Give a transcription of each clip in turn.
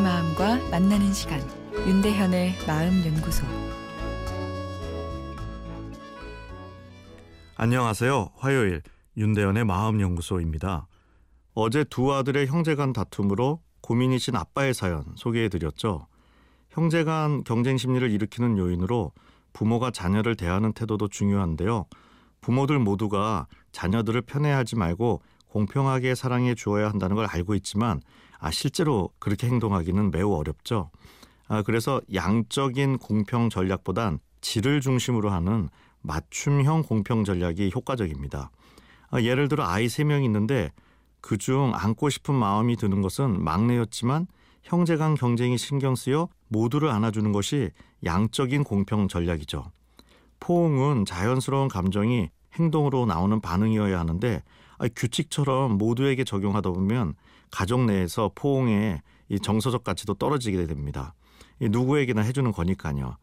마음과 만나는 시간 윤대현의 마음 연구소 안녕하세요. 화요일 윤대현의 마음 연구소입니다. 어제 두 아들의 형제간 다툼으로 고민이신 아빠의 사연 소개해 드렸죠. 형제간 경쟁 심리를 일으키는 요인으로 부모가 자녀를 대하는 태도도 중요한데요. 부모들 모두가 자녀들을 편애하지 말고 공평하게 사랑해 주어야 한다는 걸 알고 있지만 아 실제로 그렇게 행동하기는 매우 어렵죠. 아 그래서 양적인 공평 전략보단 질을 중심으로 하는 맞춤형 공평 전략이 효과적입니다. 아, 예를 들어 아이 세명 있는데 그중 안고 싶은 마음이 드는 것은 막내였지만 형제 간 경쟁이 신경 쓰여 모두를 안아주는 것이 양적인 공평 전략이죠. 포옹은 자연스러운 감정이 행동으로 나오는 반응이어야 하는데 규칙처럼 모두에게 적용하다 보면 가족 내에서 포옹의 이 정서적 가치도 떨어지게 됩니다. 이 누구에게나 해주는 거니까요.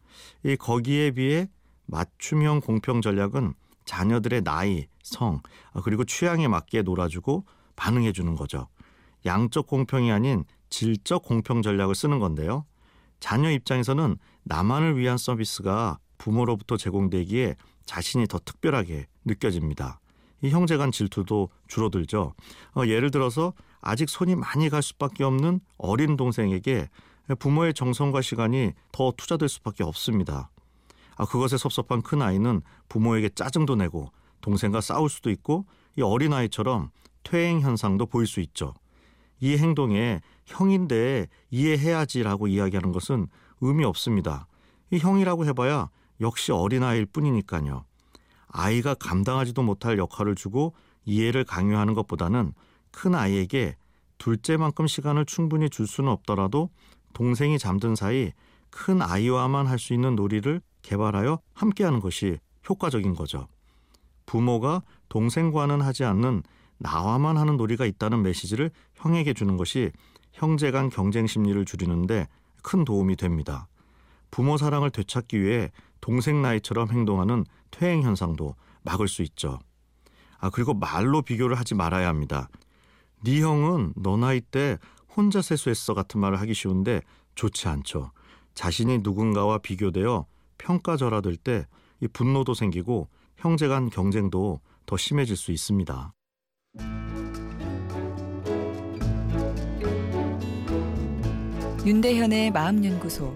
이 거기에 비해 맞춤형 공평 전략은 자녀들의 나이, 성, 그리고 취향에 맞게 놀아주고 반응해 주는 거죠. 양적 공평이 아닌 질적 공평 전략을 쓰는 건데요. 자녀 입장에서는 나만을 위한 서비스가 부모로부터 제공되기에 자신이 더 특별하게 느껴집니다. 이 형제 간 질투도 줄어들죠. 어, 예를 들어서 아직 손이 많이 갈 수밖에 없는 어린 동생에게 부모의 정성과 시간이 더 투자될 수밖에 없습니다. 아, 그것에 섭섭한 큰 아이는 부모에게 짜증도 내고 동생과 싸울 수도 있고 이 어린 아이처럼 퇴행 현상도 보일 수 있죠. 이 행동에 형인데 이해해야지라고 이야기하는 것은 의미 없습니다. 이 형이라고 해봐야 역시 어린아이일 뿐이니까요. 아이가 감당하지도 못할 역할을 주고 이해를 강요하는 것보다는 큰 아이에게 둘째만큼 시간을 충분히 줄 수는 없더라도 동생이 잠든 사이 큰 아이와만 할 수 있는 놀이를 개발하여 함께하는 것이 효과적인 거죠. 부모가 동생과는 하지 않는 나와만 하는 놀이가 있다는 메시지를 형에게 주는 것이 형제 간 경쟁 심리를 줄이는데 큰 도움이 됩니다. 부모 사랑을 되찾기 위해 동생 나이처럼 행동하는 퇴행 현상도 막을 수 있죠. 아, 그리고 말로 비교를 하지 말아야 합니다. 네 형은 너 나이 때 혼자 세수했어 같은 말을 하기 쉬운데 좋지 않죠. 자신이 누군가와 비교되어 평가절하될 때 이 분노도 생기고 형제 간 경쟁도 더 심해질 수 있습니다. 윤대현의 마음연구소